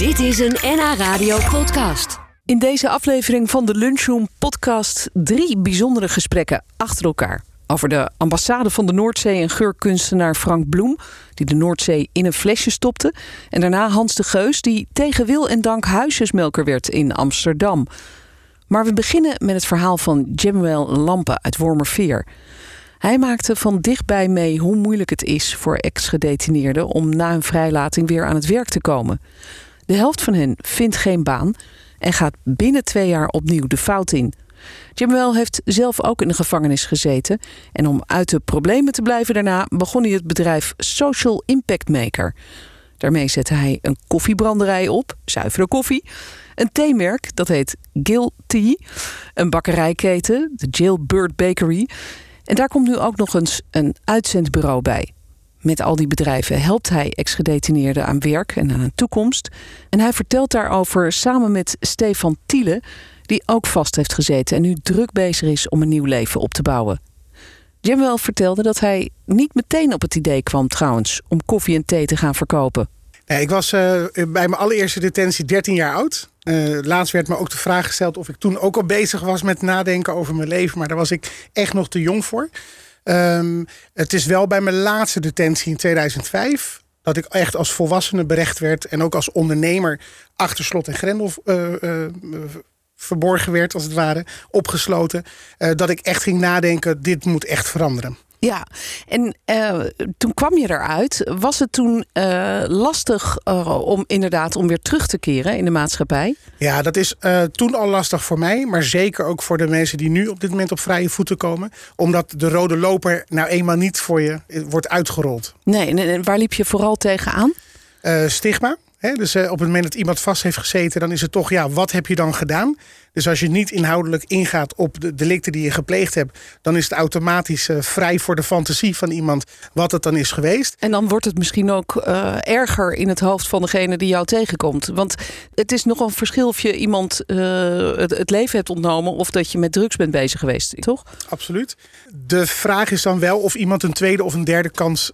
Dit is een NH Radio podcast. In deze aflevering van de Lunchroom podcast drie bijzondere gesprekken achter elkaar. Over de ambassade van de Noordzee en geurkunstenaar Frank Bloem, die de Noordzee in een flesje stopte. En daarna Hans de Geus, die tegen wil en dank huisjesmelker werd in Amsterdam. Maar we beginnen met het verhaal van Jemuel Lampe uit Wormerveer. Hij maakte van dichtbij mee hoe moeilijk het is voor ex-gedetineerden om na een vrijlating weer aan het werk te komen. De helft van hen vindt geen baan en gaat binnen twee jaar opnieuw de fout in. Jemuel heeft zelf ook in de gevangenis gezeten. En om uit de problemen te blijven daarna begon hij het bedrijf Social Impact Maker. Daarmee zette hij een koffiebranderij op, zuivere koffie. Een theemerk, dat heet Gill Tea. Een bakkerijketen, de Jailbird Bakery. En daar komt nu ook nog eens een uitzendbureau bij. Met al die bedrijven helpt hij ex-gedetineerden aan werk en aan een toekomst. En hij vertelt daarover samen met Stefan Tiele, die ook vast heeft gezeten en nu druk bezig is om een nieuw leven op te bouwen. Jemwel vertelde dat hij niet meteen op het idee kwam trouwens om koffie en thee te gaan verkopen. Ik was uh, bij mijn allereerste detentie 13 jaar oud. Uh, laatst werd me ook de vraag gesteld of ik toen ook al bezig was met nadenken over mijn leven. Maar daar was ik echt nog te jong voor. Um, het is wel bij mijn laatste detentie in 2005 dat ik echt als volwassene berecht werd en ook als ondernemer achter slot en grendel uh, verborgen werd, als het ware, opgesloten. dat ik echt ging nadenken: dit moet echt veranderen. Ja, en uh, toen kwam je eruit. Was het toen uh, lastig uh, om inderdaad om weer terug te keren in de maatschappij? Ja, dat is toen al lastig voor mij, maar zeker ook voor de mensen die nu op dit moment op vrije voeten komen. Omdat de rode loper nou eenmaal niet voor je wordt uitgerold. Nee, en waar liep je vooral tegenaan? stigma. He, dus op het moment dat iemand vast heeft gezeten, dan is het toch, ja, wat heb je dan gedaan? Dus als je niet inhoudelijk ingaat op de delicten die je gepleegd hebt, dan is het automatisch uh, vrij voor de fantasie van iemand wat het dan is geweest. En dan wordt het misschien ook uh, erger in het hoofd van degene die jou tegenkomt. Want het is nog een verschil of je iemand het, het, leven hebt ontnomen of dat je met drugs bent bezig geweest, toch? Absoluut. De vraag is dan wel of iemand een tweede of een derde kans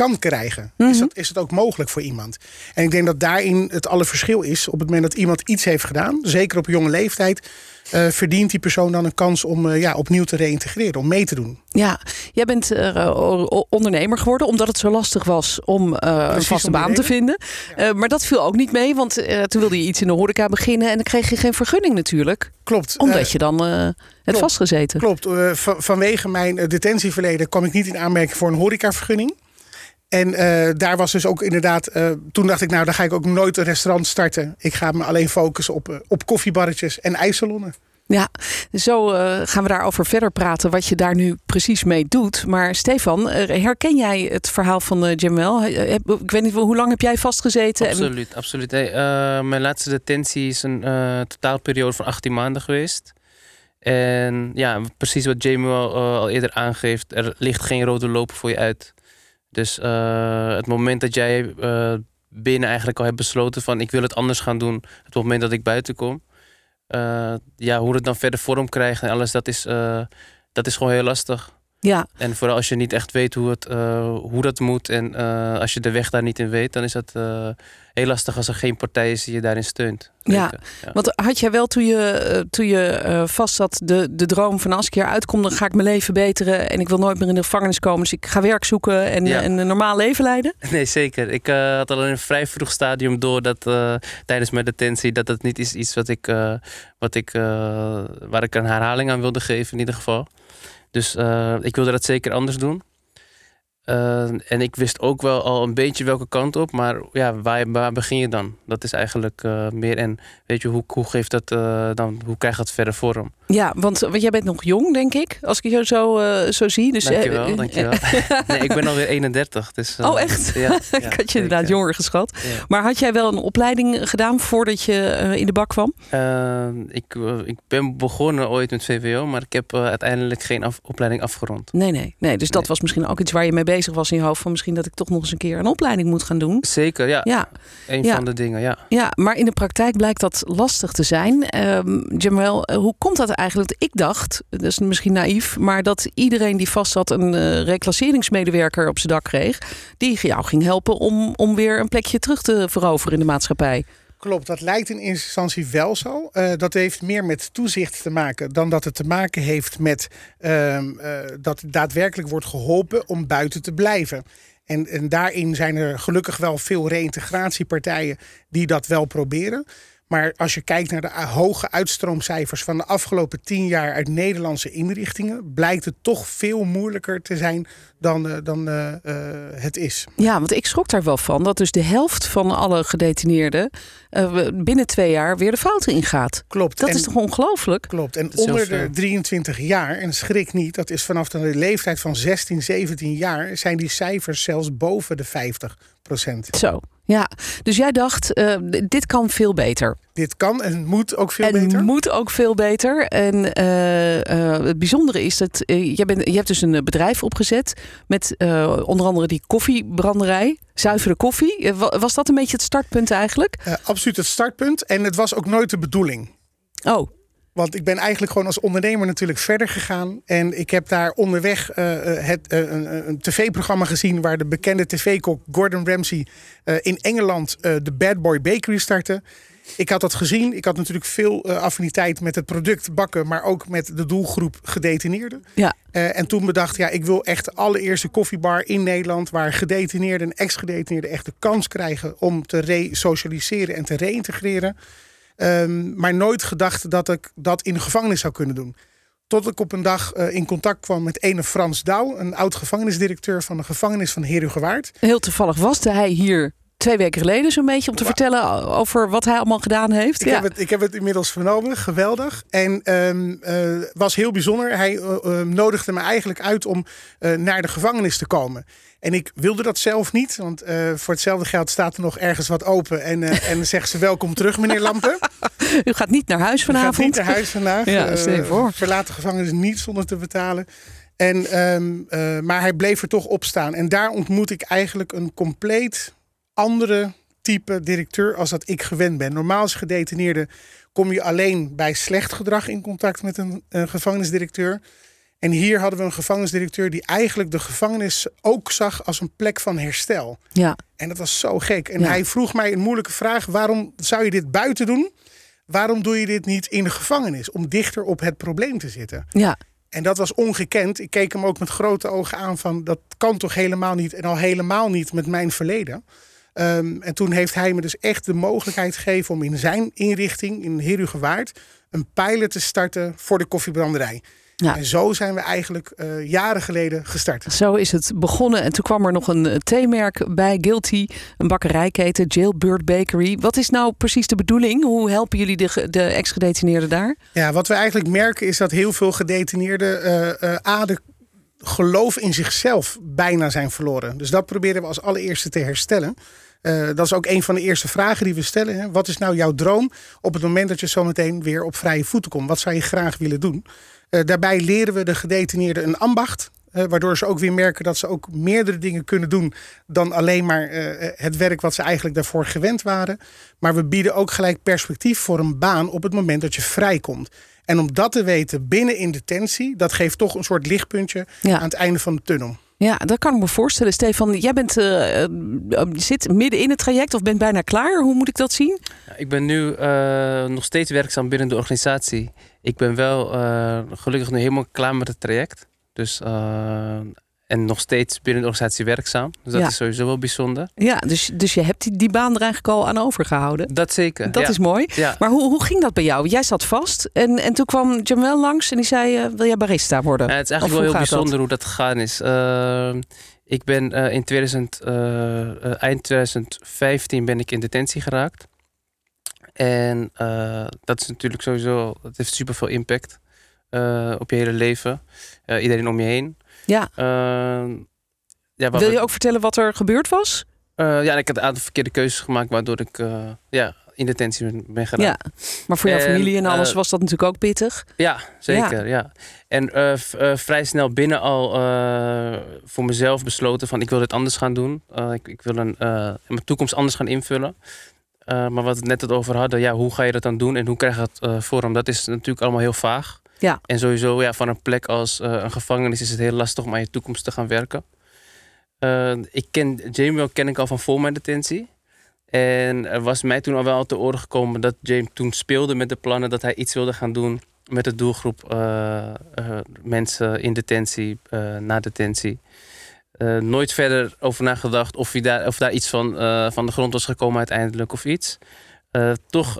kan krijgen. Mm -hmm. is, dat, is dat ook mogelijk voor iemand? En ik denk dat daarin het alle verschil is. Op het moment dat iemand iets heeft gedaan, zeker op jonge leeftijd, uh, verdient die persoon dan een kans om uh, ja, opnieuw te reïntegreren, om mee te doen. Ja, jij bent uh, ondernemer geworden omdat het zo lastig was om een vaste baan te vinden. Ja. maar dat viel ook niet mee, want toen wilde je iets in de horeca beginnen en dan kreeg je geen vergunning natuurlijk. Klopt. Omdat je dan het vastgezeten. Klopt. vanwege mijn detentieverleden kwam ik niet in aanmerking voor een horecavergunning. En uh, daar was dus ook inderdaad, uh, toen dacht ik, nou, dan ga ik ook nooit een restaurant starten. Ik ga me alleen focussen op, uh, op koffiebarretjes en ijssalonnen. Ja, zo gaan we daarover verder praten, wat je daar nu precies mee doet. Maar Stefan, herken jij het verhaal van Jamel? Ik weet niet, hoe lang heb jij vastgezeten? Absoluut, absoluut. Hey, mijn laatste detentie is een totaalperiode van 18 maanden geweest. En ja, precies wat Jamel al eerder aangeeft, er ligt geen rode loper voor je uit. Dus uh, het moment dat jij uh, binnen eigenlijk al hebt besloten van ik wil het anders gaan doen, het moment dat ik buiten kom, uh, ja, hoe het dan verder vorm krijgt en alles, dat is, dat is gewoon heel lastig. Ja. En vooral als je niet echt weet hoe, het, uh, hoe dat moet en uh, als je de weg daar niet in weet, dan is dat uh, heel lastig als er geen partij is die je daarin steunt. Ja. ja. want had jij wel toen je, toen je vast zat de, de droom van als ik hier uitkom, dan ga ik mijn leven beteren en ik wil nooit meer in de gevangenis komen, dus ik ga werk zoeken en, en een normaal leven leiden? Nee, zeker. Ik had al in een vrij vroeg stadium door dat tijdens mijn detentie dat dat niet is iets wat ik, wat ik, waar ik een herhaling aan wilde geven in ieder geval. Dus uh, ik wilde dat zeker anders doen. Uh, en ik wist ook wel al een beetje welke kant op. Maar ja, waar, waar begin je dan? Dat is eigenlijk uh, meer. En weet je, hoe, hoe geeft dat dan, hoe krijgt dat verder vorm? Ja, want, want jij bent nog jong, denk ik, als ik je zo, uh, zo zie. Dus, dankjewel, dankjewel. nee, ik ben alweer 31. Dus, uh, oh, echt? Ja, ik had je inderdaad jonger geschat. Ja. Maar had jij wel een opleiding gedaan voordat je uh, in de bak kwam? ik, ik ben begonnen ooit met VWO, maar ik heb uiteindelijk geen af, opleiding afgerond. Nee, nee, nee. Dus dat was misschien ook iets waar je mee bezig was in je hoofd. Van misschien dat ik toch nog eens een keer een opleiding moet gaan doen. Zeker, ja. ja. Een van de dingen, ja. Ja, maar in de praktijk blijkt dat lastig te zijn. Um, Jamal, hoe komt dat eigenlijk. Ik dacht, dat is misschien naïef, maar dat iedereen die vast zat een uh, reclasseringsmedewerker op zijn dak kreeg, die jou ging helpen om, om weer een plekje terug te veroveren in de maatschappij. Klopt, dat lijkt in instantie wel zo. Uh, dat heeft meer met toezicht te maken dan dat het te maken heeft met uh, dat daadwerkelijk wordt geholpen om buiten te blijven. En, en daarin zijn er gelukkig wel veel reïntegratiepartijen die dat wel proberen. Maar als je kijkt naar de hoge uitstroomcijfers van de afgelopen tien jaar uit Nederlandse inrichtingen, blijkt het toch veel moeilijker te zijn dan, uh, dan uh, uh, het is. Ja, want ik schrok daar wel van dat dus de helft van alle gedetineerden binnen twee jaar weer de fouten ingaat. Klopt. Dat en, is toch ongelooflijk? Klopt. En onder de 23 jaar, en schrik niet, dat is vanaf de leeftijd van 16, 17 jaar, zijn die cijfers zelfs boven de 50 procent. Zo. Ja, dus jij dacht, uh, dit kan veel beter. Dit kan en moet ook veel en beter. Het moet ook veel beter. En uh, uh, het bijzondere is dat je, bent, je hebt dus een bedrijf opgezet met onder andere die koffiebranderij. Zuivere koffie. was dat een beetje het startpunt eigenlijk? absoluut het startpunt. En het was ook nooit de bedoeling. Oh. Want ik ben eigenlijk gewoon als ondernemer natuurlijk verder gegaan. En ik heb daar onderweg uh, het, uh, een, een tv-programma gezien... waar de bekende tv-kok Gordon Ramsay uh, in Engeland de Bad Boy Bakery startte. Ik had dat gezien. Ik had natuurlijk veel affiniteit met het product bakken... maar ook met de doelgroep gedetineerden. Ja. en toen bedacht, ja, ik wil echt de allereerste koffiebar in Nederland... waar gedetineerden en ex-gedetineerden echt de kans krijgen... om te re-socialiseren en te reïntegreren... Um, maar nooit gedacht dat ik dat in de gevangenis zou kunnen doen. Tot ik op een dag uh, in contact kwam met ene Frans Douw, een oud gevangenisdirecteur van de gevangenis van Herugewaard. Heel toevallig was hij hier twee weken geleden zo'n beetje om te wow. vertellen over wat hij allemaal gedaan heeft. Ik, ja. heb, het, ik heb het inmiddels vernomen, geweldig. En um, uh, was heel bijzonder. Hij uh, uh, nodigde me eigenlijk uit om naar de gevangenis te komen. En ik wilde dat zelf niet, want uh, voor hetzelfde geld staat er nog ergens wat open. En, uh, en zeggen ze welkom terug, meneer Lampen. U gaat niet naar huis vanavond. U gaat niet naar huis vandaag. Ja, je voor. Uh, verlaat de gevangenis niet zonder te betalen. En, um, maar hij bleef er toch op staan. En daar ontmoet ik eigenlijk een compleet andere type directeur als dat ik gewend ben. Normaal als gedetineerde kom je alleen bij slecht gedrag in contact met een, een gevangenisdirecteur. En hier hadden we een gevangenisdirecteur die eigenlijk de gevangenis ook zag als een plek van herstel. Ja. En dat was zo gek. En Ja. hij vroeg mij een moeilijke vraag: waarom zou je dit buiten doen? Waarom doe je dit niet in de gevangenis? Om dichter op het probleem te zitten. Ja. En dat was ongekend. Ik keek hem ook met grote ogen aan van dat kan toch helemaal niet. En al helemaal niet met mijn verleden. Um, en toen heeft hij me dus echt de mogelijkheid gegeven om in zijn inrichting in Herugewaard een pilot te starten voor de koffiebranderij. Ja. En zo zijn we eigenlijk uh, jaren geleden gestart. Zo is het begonnen. En toen kwam er nog een uh, theemerk bij Guilty, een bakkerijketen, Jailbird Bakery. Wat is nou precies de bedoeling? Hoe helpen jullie de, de ex-gedetineerden daar? Ja, wat we eigenlijk merken is dat heel veel gedetineerden uh, A, de geloof in zichzelf bijna zijn verloren. Dus dat proberen we als allereerste te herstellen. Uh, dat is ook een van de eerste vragen die we stellen. Hè. Wat is nou jouw droom op het moment dat je zometeen weer op vrije voeten komt? Wat zou je graag willen doen? Uh, daarbij leren we de gedetineerden een ambacht. Uh, waardoor ze ook weer merken dat ze ook meerdere dingen kunnen doen dan alleen maar het werk wat ze eigenlijk daarvoor gewend waren. Maar we bieden ook gelijk perspectief voor een baan op het moment dat je vrijkomt. En om dat te weten binnen in detentie, dat geeft toch een soort lichtpuntje ja. aan het einde van de tunnel. Ja, dat kan ik me voorstellen. Stefan, jij bent, uh, zit midden in het traject of bent bijna klaar. Hoe moet ik dat zien? Ik ben nu uh, nog steeds werkzaam binnen de organisatie. Ik ben wel gelukkig nu helemaal klaar met het traject. Dus, en nog steeds binnen de organisatie werkzaam. Dus dat ja. is sowieso wel bijzonder. Ja, dus, dus je hebt die, die baan er eigenlijk al aan overgehouden. Dat zeker. Dat ja. is mooi. Ja. Maar hoe, hoe ging dat bij jou? Jij zat vast en, en toen kwam Jamel langs en die zei: Wil jij barista worden? Het is eigenlijk wel heel bijzonder dat? hoe dat gegaan is. Uh, ik ben uh, in 2000, uh, eind 2015 ben ik in detentie geraakt. En dat is natuurlijk sowieso, dat heeft super veel impact op je hele leven. Iedereen om je heen. Ja. ja Wil je we... ook vertellen wat er gebeurd was? ja, ik had een aantal verkeerde keuzes gemaakt, waardoor ik ja, in detentie ben, ben geraakt. Ja, maar voor jouw en, familie en alles was dat natuurlijk ook pittig. Ja, zeker. Ja. ja. En vrij snel binnen al voor mezelf besloten van ik wil dit anders gaan doen. ik, ik wil een, mijn toekomst anders gaan invullen. Maar wat we het net het over hadden, ja, hoe ga je dat dan doen en hoe krijg je dat vorm? Dat is natuurlijk allemaal heel vaag. Ja. En sowieso ja, van een plek als eh, een gevangenis is het heel lastig om aan je toekomst te gaan werken. Eh, ik ken Jamie ken ik al van voor mijn detentie. En er was mij toen al wel te oren gekomen dat James toen speelde met de plannen dat hij iets wilde gaan doen met de doelgroep eh, mensen in detentie, uh, na detentie. nooit verder over nagedacht of, hij daar, of daar iets van, van de grond was gekomen uiteindelijk of iets. Toch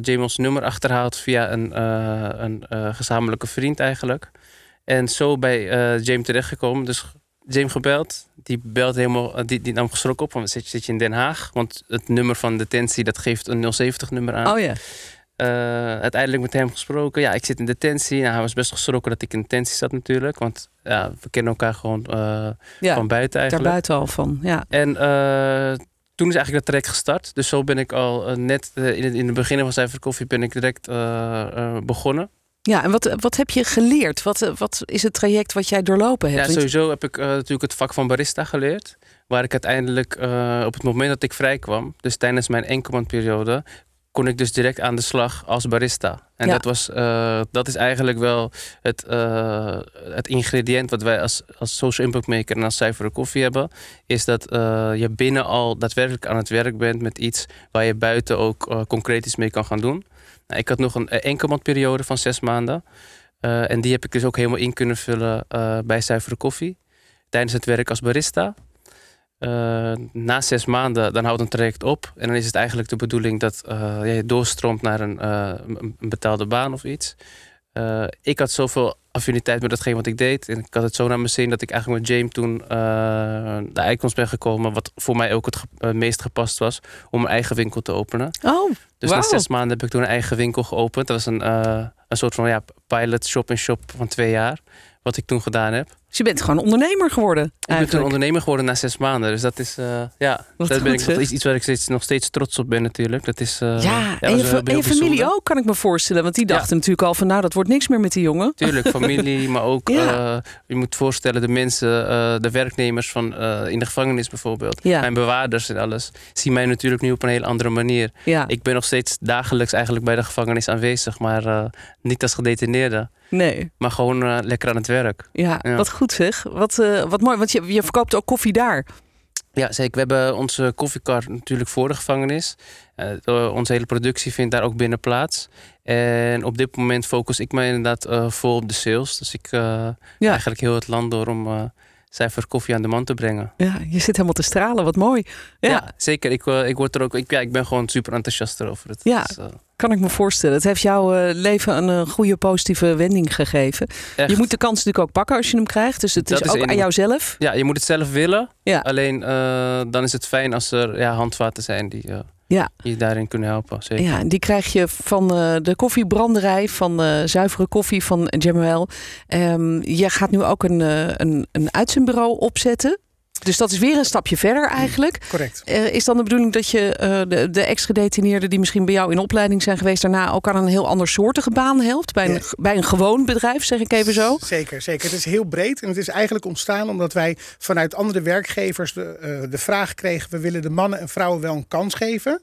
James nummer achterhaald via een, een gezamenlijke vriend eigenlijk. En zo bij James terechtgekomen. Dus James gebeld. Die belt helemaal, die, die nam geschrokken op. Van, zit, zit je in Den Haag? Want het nummer van detentie, dat geeft een 070-nummer aan. Oh ja. Uh, uiteindelijk met hem gesproken. Ja, ik zit in detentie. Nou, hij was best geschrokken dat ik in detentie zat natuurlijk. Want ja, we kennen elkaar gewoon uh, ja, van buiten eigenlijk. Daar buiten al van, ja. En uh, toen is eigenlijk dat traject gestart. Dus zo ben ik al net in het, in het begin van Cijfer Koffie ben ik direct begonnen. Ja, en wat, wat heb je geleerd? Wat, wat is het traject wat jij doorlopen hebt? Ja, sowieso heb ik natuurlijk het vak van barista geleerd. Waar ik uiteindelijk op het moment dat ik vrij kwam, dus tijdens mijn enkelmandperiode, kon ik dus direct aan de slag als barista. En Ja. dat, was, uh, dat is eigenlijk wel het, uh, het ingrediënt wat wij als, als social impact maker en als cijferen koffie hebben. Is dat uh, je binnen al daadwerkelijk aan het werk bent met iets waar je buiten ook concreet iets mee kan gaan doen. Nou, ik had nog een enkelmandperiode van zes maanden. En die heb ik dus ook helemaal in kunnen vullen bij Zuivere Koffie. Tijdens het werk als barista. Uh, na zes maanden dan houdt een traject op. En dan is het eigenlijk de bedoeling dat je doorstroomt naar een, een, betaalde baan of iets. ik had zoveel affiniteit met datgene wat ik deed. En ik had het zo naar mijn zin dat ik eigenlijk met James toen de uitkomst ben gekomen. Wat voor mij ook het ge meest gepast was om een eigen winkel te openen. Oh, Dus na zes maanden heb ik toen een eigen winkel geopend. Dat was een, uh, een soort van ja, pilot shop-in-shop van twee jaar. Wat ik toen gedaan heb. Dus je bent gewoon ondernemer geworden Ik ben eigenlijk. ondernemer geworden na zes maanden. Dus dat is, uh, ja, Wat dat ben ik zeg. iets, waar ik steeds, nog steeds trots op ben natuurlijk. Dat is, uh, ja, en je, en familie ook, kan ik me voorstellen. Want die dachten natuurlijk al van, nou, dat wordt niks meer met die jongen. Tuurlijk, familie, maar ook, uh, je moet voorstellen, de mensen, de werknemers van, in de gevangenis bijvoorbeeld. Mijn bewaarders en alles, zien mij natuurlijk nu op een heel andere manier. Ik ben nog steeds dagelijks eigenlijk bij de gevangenis aanwezig, maar niet als gedetineerde. nee. Maar gewoon lekker aan het werk. Ja, Ja. wat goed zeg. Wat, eh, wat mooi, want je, je verkoopt ook koffie daar. Ja, zeker. We hebben onze koffiekar natuurlijk voor de gevangenis. Uh, onze hele productie vindt daar ook binnen plaats. En op dit moment focus ik me inderdaad uh, vol op de sales. Dus ik uh, Ja. eigenlijk heel het land door om cijfer koffie aan de man te brengen. Ja, je zit helemaal te stralen, wat mooi. Ja, Ja, zeker. Ik, ik, word er ook, ik, ja, ik ben gewoon super enthousiast erover. Het Ja. is, uh, kan ik me voorstellen. Het heeft jouw eh, leven een eh, goede positieve wending gegeven. echt. Je moet de kans natuurlijk ook pakken als je hem krijgt. Dus het is is ook aan jouzelf. Ja, je moet het zelf willen. Ja. Alleen uh, dan is het fijn als er ja, handvaten zijn die uh, Ja. je daarin kunnen helpen. Zeker. Ja, en die krijg je van eh, de koffiebranderij, van eh, zuivere koffie van Jamuel. Ehm je gaat nu ook een, eh, een, een uitzendbureau opzetten. Dus dat is weer een stapje verder eigenlijk. Correct. Eh, is dan de bedoeling dat je eh, de, de ex-gedetineerden die misschien bij jou in opleiding zijn geweest, daarna ook aan een heel ander soortige baan helpt? Bij een, Ja. bij een gewoon bedrijf, zeg ik even zo. Zeker, zeker. Het is heel breed en het is eigenlijk ontstaan omdat wij vanuit andere werkgevers de, eh, de vraag kregen: we willen de mannen en vrouwen wel een kans geven,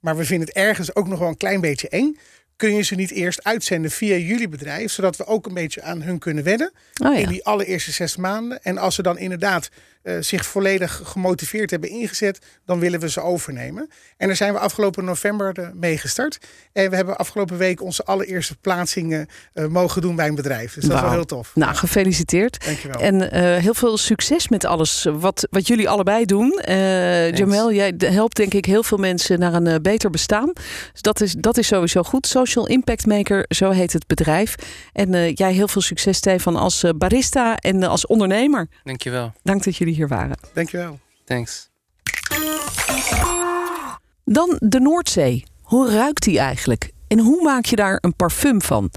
maar we vinden het ergens ook nog wel een klein beetje eng. Kun je ze niet eerst uitzenden via jullie bedrijf, zodat we ook een beetje aan hun kunnen wennen Oh in die allereerste zes maanden? En als ze dan inderdaad eh, zich volledig gemotiveerd hebben ingezet, dan willen we ze overnemen. En daar zijn we afgelopen november eh, mee gestart. En we hebben afgelopen week onze allereerste plaatsingen eh, mogen doen bij een bedrijf. Dus dat is wel heel tof. Nou, gefeliciteerd. Dankjewel. En eh, heel veel succes met alles wat, wat jullie allebei doen. Eh Jamel, jij helpt denk ik heel veel mensen naar een beter bestaan. Dus dat is, dat is sowieso goed. Social Impact Maker, zo heet het bedrijf. En eh, jij heel veel succes, Stefan, als barista en als ondernemer. Dankjewel. Dank dat jullie hier waren. Dankjewel. Thanks. Dan de Noordzee. Hoe ruikt die eigenlijk? En hoe maak je daar een parfum van?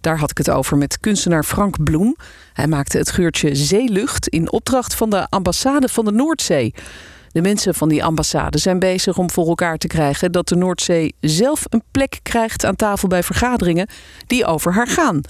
Daar had ik het over met kunstenaar Frank Bloem. Hij maakte het geurtje Zeelucht in opdracht van de ambassade van de Noordzee. De mensen van die ambassade zijn bezig om voor elkaar te krijgen dat de Noordzee zelf een plek krijgt aan tafel bij vergaderingen die over haar gaan.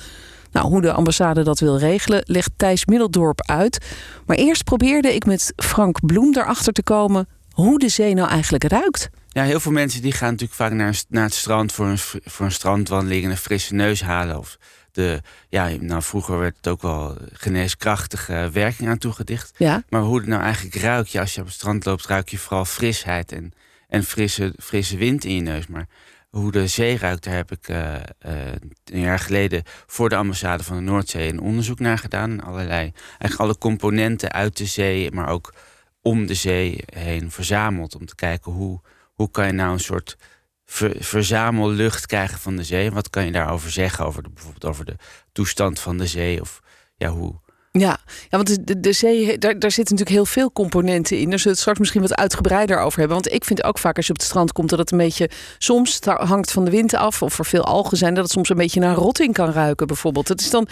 Nou, hoe de ambassade dat wil regelen, legt Thijs Middeldorp uit. Maar eerst probeerde ik met Frank Bloem erachter te komen hoe de zee nou eigenlijk ruikt. Ja, heel veel mensen die gaan natuurlijk vaak naar, naar het strand voor een, voor een strandwandeling en een frisse neus halen. Of de, ja, nou, vroeger werd het ook wel geneeskrachtige werking aan toegedicht. Ja. Maar hoe het nou eigenlijk ruikt, ja, als je op het strand loopt, ruik je vooral frisheid en, en frisse, frisse wind in je neus. Maar hoe de zee ruikt, daar heb ik uh, uh, een jaar geleden voor de ambassade van de Noordzee een onderzoek naar gedaan. Allerlei, eigenlijk alle componenten uit de zee, maar ook om de zee heen verzameld. Om te kijken hoe, hoe kan je nou een soort ver, verzamellucht krijgen van de zee. Wat kan je daarover zeggen? Over de, bijvoorbeeld over de toestand van de zee. Of ja, hoe, ja, ja want de, de zee, daar, daar zitten natuurlijk heel veel componenten in. Daar zullen we het straks misschien wat uitgebreider over hebben. Want ik vind ook vaak als je op het strand komt dat het een beetje... Soms hangt van de wind af of er veel algen zijn... dat het soms een beetje naar rotting kan ruiken bijvoorbeeld. Het is dan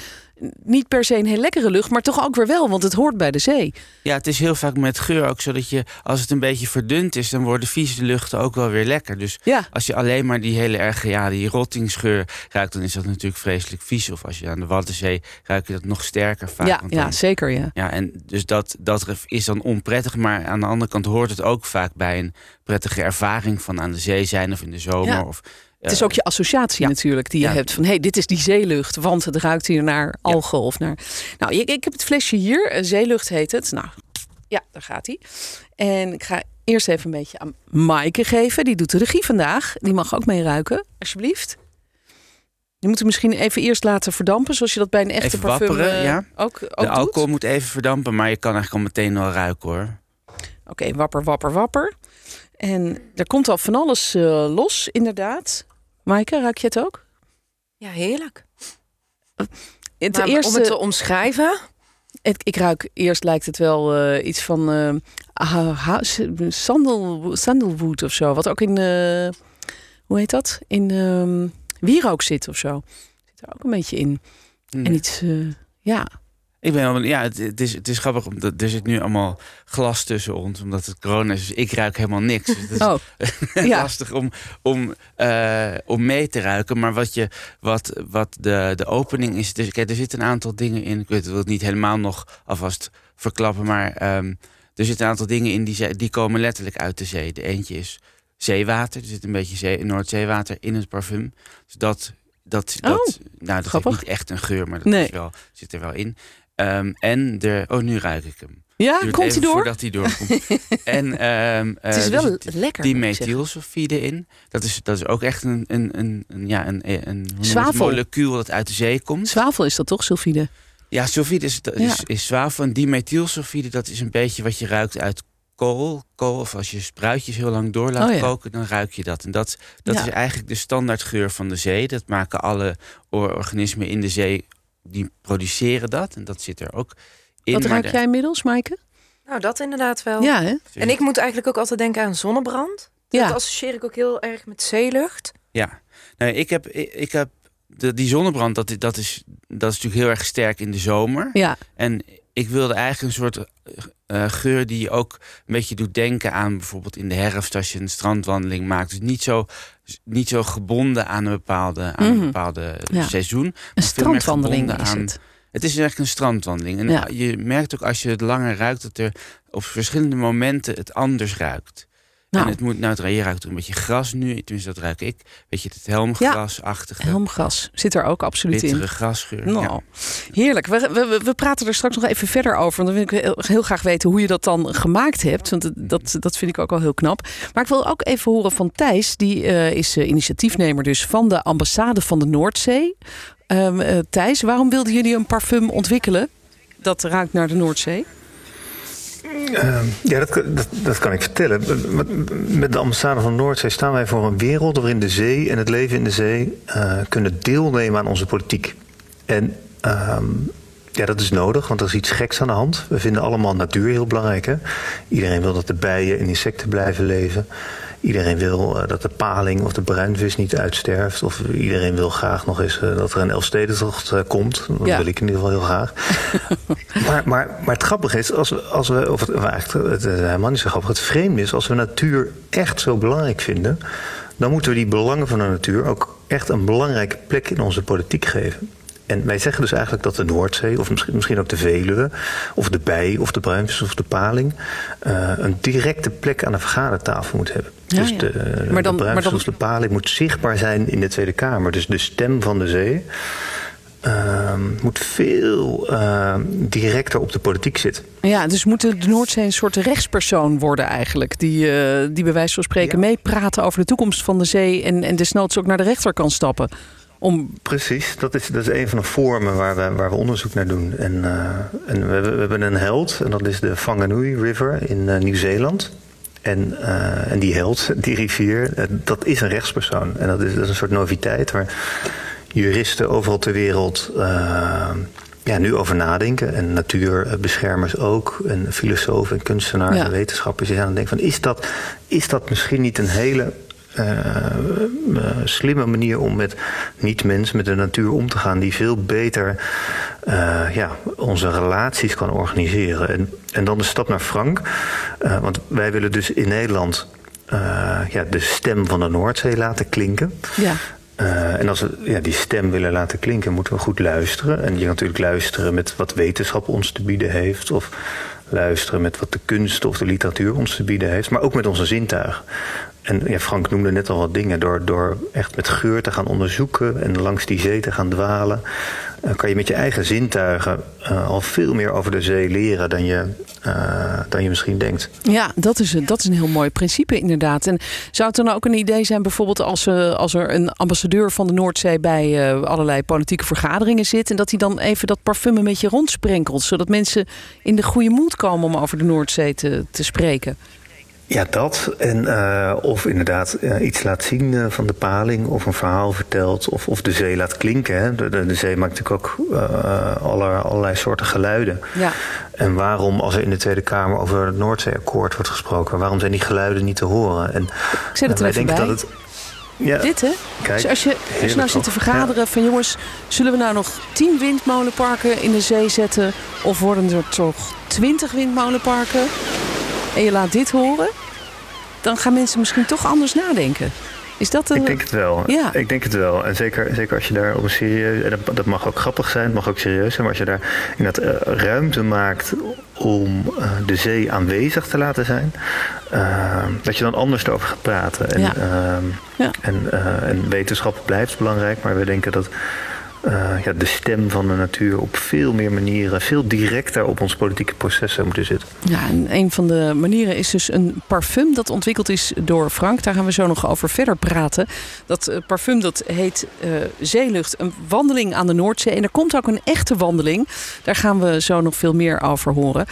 niet per se een heel lekkere lucht, maar toch ook weer wel, want het hoort bij de zee. Ja, het is heel vaak met geur ook zo dat je, als het een beetje verdund is, dan worden vieze luchten ook wel weer lekker. Dus ja. als je alleen maar die hele erge, ja, die rottingsgeur ruikt, dan is dat natuurlijk vreselijk vies. Of als je aan de Waddenzee ruik je dat nog sterker vaak. Ja, ja zeker, ja. Ja, en dus dat, dat is dan onprettig, maar aan de andere kant hoort het ook vaak bij een prettige ervaring van aan de zee zijn of in de zomer. Ja. Of, het is ook je associatie natuurlijk die je hebt van hé, hey, dit is die zeelucht, want het ruikt hier naar algen of naar. Nou, ik, ik heb het flesje hier, zeelucht heet het. Nou, ja, daar gaat hij. En ik ga eerst even een beetje aan Maaike geven. Die doet de regie vandaag. Die mag ook mee ruiken, alsjeblieft. Je moet hem misschien even eerst laten verdampen, zoals je dat bij een echte even parfum wapperen, uh, ja. ook, ook De alcohol doet. moet even verdampen, maar je kan eigenlijk al meteen wel ruiken hoor. Oké, okay, wapper, wapper, wapper. En er komt al van alles uh, los, inderdaad. Maaike, ruik je het ook? Ja, heerlijk. Het maar eerste, om het te omschrijven? Het, ik ruik, eerst lijkt het wel uh, iets van uh, sandal, sandalwood of zo. Wat ook in, uh, hoe heet dat? In uh, wierook zit of zo. Zit er ook een beetje in. Hmm. En iets, ja... Ik ben wel, ja, het, het, is, het is grappig, omdat er zit nu allemaal glas tussen ons, omdat het corona is. Dus ik ruik helemaal niks. Dus het is oh, ja. lastig om, om, uh, om mee te ruiken. Maar wat, je, wat, wat de, de opening is, dus, kijk, er zitten een aantal dingen in. Ik weet, wil het niet helemaal nog alvast verklappen, maar um, er zitten een aantal dingen in die, die komen letterlijk uit de zee. De eentje is zeewater, er zit een beetje zee, Noordzeewater in het parfum. Dus dat, dat, dat, oh, nou, dat heeft niet echt een geur, maar dat nee. is wel, zit er wel in. Um, en de. Oh, nu ruik ik hem. Ja, Duurt komt hij door? Voordat hij doorkomt. en um, het is wel dus lekker. Die methylsulfide in. Dat is, dat is ook echt een, een, een, een ja, een, een, een molecuul dat uit de zee komt. Zwavel is dat toch, sulfide? Ja, sulfide is, is, Ja. is zwavel. En die methylsulfide, dat is een beetje wat je ruikt uit kool. kool of als je spruitjes heel lang door laat Oh ja. koken, dan ruik je dat. En dat, dat Ja. is eigenlijk de standaardgeur van de zee. Dat maken alle or- organismen in de zee, die produceren dat. En dat zit er ook in. Wat de- jij inmiddels, Maaike? Nou, dat inderdaad wel. Ja, hè? En ik moet eigenlijk ook altijd denken aan zonnebrand. Ja. Dat associeer ik ook heel erg met zeelucht. Ja, nee, ik heb, ik, ik heb de, die zonnebrand, dat, dat, is, dat is natuurlijk heel erg sterk in de zomer. Ja, En ik wilde eigenlijk een soort eh, geur die je ook een beetje doet denken aan bijvoorbeeld in de herfst als je een strandwandeling maakt. Dus niet zo, niet zo gebonden aan een bepaalde, aan Mhm. een bepaalde Ja. seizoen. een strandwandeling is aan- het. Het is eigenlijk een strandwandeling. En Ja. je merkt ook als je het langer ruikt dat er op verschillende momenten het anders ruikt. Nou, En het moet, nou, je ruikt een beetje gras nu, tenminste dat ruik ik. Weet je, het helmgrasachtige, helmgas zit er ook absoluut in. bittere grasgeur. Nou, Ja. heerlijk. We, we, we- praten er straks nog even verder over. Want dan wil ik heel, graag weten hoe je dat dan gemaakt hebt. Want het- dat, dat vind ik ook al heel knap. Maar ik wil ook even horen van Thijs. Die eh, is eh, initiatiefnemer dus van de ambassade van de Noordzee. Ehm, eh, Thijs, waarom wilden jullie een parfum ontwikkelen? Dat ruikt naar de Noordzee. Ehm, ja, dat, dat, dat kan ik vertellen. Met- Met de ambassade van Noordzee staan wij voor een wereld waarin de zee en het leven in de zee eh, kunnen deelnemen aan onze politiek. En ehm, ja, dat is nodig, want er is iets geks aan de hand. We vinden allemaal natuur heel belangrijk. Hè? Iedereen wil dat de bijen en insecten blijven leven. Iedereen wil eh, dat de paling of de bruinvis niet uitsterft. Of iedereen wil graag nog eens eh, dat er een Elfstedentocht eh, komt. Dat Ja. wil ik in ieder geval heel graag. Maar, maar, maar het grappige is, als we, als we of het, eigenlijk, het is helemaal niet zo grappig. Het vreemde is, als we natuur echt zo belangrijk vinden, dan moeten we die belangen van de natuur ook echt een belangrijke plek in onze politiek geven. En wij zeggen dus eigenlijk dat de Noordzee, of misschien, misschien ook de Veluwe, of de Bij, of de Bruintjes, of de Paling, uh, een directe plek aan de vergadertafel moet hebben. Ja, dus ja. de, Maar dan- de maar Bruintjes dan- of de Paling moet zichtbaar zijn in de Tweede Kamer. Dus de stem van de zee uh, moet veel uh, directer op de politiek zitten. Ja, dus moet de Noordzee een soort rechtspersoon worden eigenlijk. Die, uh, die bij wijze van spreken Ja. meepraten over de toekomst van de zee... En, en desnoods ook naar de rechter kan stappen. Om, Precies, dat is, dat is een van de vormen waar we, waar we onderzoek naar doen. En, uh, en we, hebben, we hebben een held, en dat is de Whanganui River in uh, Nieuw-Zeeland. En, uh, en die held, die rivier, dat is een rechtspersoon. En dat is, dat is een soort noviteit waar juristen overal ter wereld ja, nu over nadenken. En natuurbeschermers ook. En filosofen en kunstenaars Ja. en wetenschappers. Die zijn aan het denken van, is dat, is dat misschien niet een hele slimme manier om met niet-mensen, met de natuur om te gaan, die veel beter uh, ja, onze relaties kan organiseren. En, en dan de stap naar Frank. Want wij willen dus in Nederland ja, de stem van de Noordzee laten klinken. ja. Uh, en als we ja, die stem willen laten klinken, moeten we goed luisteren. En je kan natuurlijk luisteren met wat wetenschap ons te bieden heeft. Of luisteren met wat de kunst of de literatuur ons te bieden heeft. Maar ook met onze zintuigen. En ja, Frank noemde net al wat dingen. Door, door echt met geur te gaan onderzoeken en langs die zee te gaan dwalen. Uh, kan je met je eigen zintuigen uh, al veel meer over de zee leren dan je, uh, dan je misschien denkt. Ja, dat is, dat is een heel mooi principe inderdaad. En zou het dan ook een idee zijn bijvoorbeeld als, eh, als er een ambassadeur van de Noordzee bij eh, allerlei politieke vergaderingen zit... en dat hij dan even dat parfum een beetje rondsprenkelt... zodat mensen in de goede moed komen om over de Noordzee te, te spreken? Ja, dat. En, uh, of inderdaad uh, iets laat zien uh, van de paling, of een verhaal vertelt, of, of de zee laat klinken. Hè. De, de, de zee maakt natuurlijk ook aller, allerlei soorten geluiden. Ja. En waarom, als er in de Tweede Kamer over het Noordzeeakkoord wordt gesproken, waarom zijn die geluiden niet te horen? En, Ik zet het er even bij. dat het. Ja, Dit hè? Kijk, dus als je, als je nou zit te vergaderen van jongens, zullen we nou nog tien windmolenparken in de zee zetten? Of worden er toch twintig windmolenparken? En je laat dit horen, dan gaan mensen misschien toch anders nadenken. Is dat een. Ik denk het wel. Ja. Ik denk het wel. En zeker, zeker als je daar op een serieus... En dat, dat mag ook grappig zijn, het mag ook serieus zijn... maar als je daar inderdaad uh, ruimte maakt om uh, de zee aanwezig te laten zijn... Uh, dat je dan anders erover gaat praten. En, Ja. ehm, Ja. en, en wetenschap blijft belangrijk, maar we denken dat... Uh, ja, de stem van de natuur op veel meer manieren, veel directer op ons politieke proces zou moeten zitten. Ja, en een van de manieren is dus een parfum dat ontwikkeld is door Frank. Daar gaan we zo nog over verder praten. Dat eh, parfum dat heet eh, Zeelucht, een wandeling aan de Noordzee. En er komt ook een echte wandeling. Daar gaan we zo nog veel meer over horen.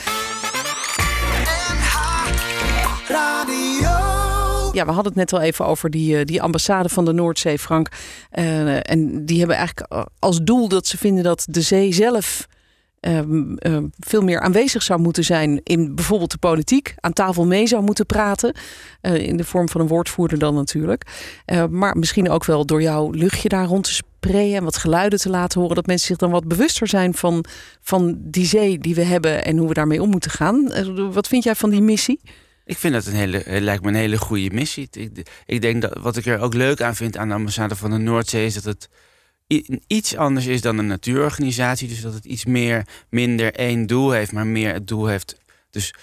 Ja, we hadden het net al even over die, eh, die ambassade van de Noordzee, Frank. Eh, en die hebben eigenlijk als doel dat ze vinden dat de zee zelf ehm, ehm, veel meer aanwezig zou moeten zijn in bijvoorbeeld de politiek. Aan tafel mee zou moeten praten. eh, in de vorm van een woordvoerder dan natuurlijk. Maar misschien ook wel door jouw luchtje daar rond te sprayen en wat geluiden te laten horen. Dat mensen zich dan wat bewuster zijn van, van die zee die we hebben en hoe we daarmee om moeten gaan. Wat vind jij van die missie? Ik vind dat een hele, het lijkt me een hele goede missie. Ik, ik denk dat wat ik er ook leuk aan vind aan de ambassade van de Noordzee is dat het iets anders is dan een natuurorganisatie. Dus dat het iets meer, minder één doel heeft, maar meer het doel heeft dus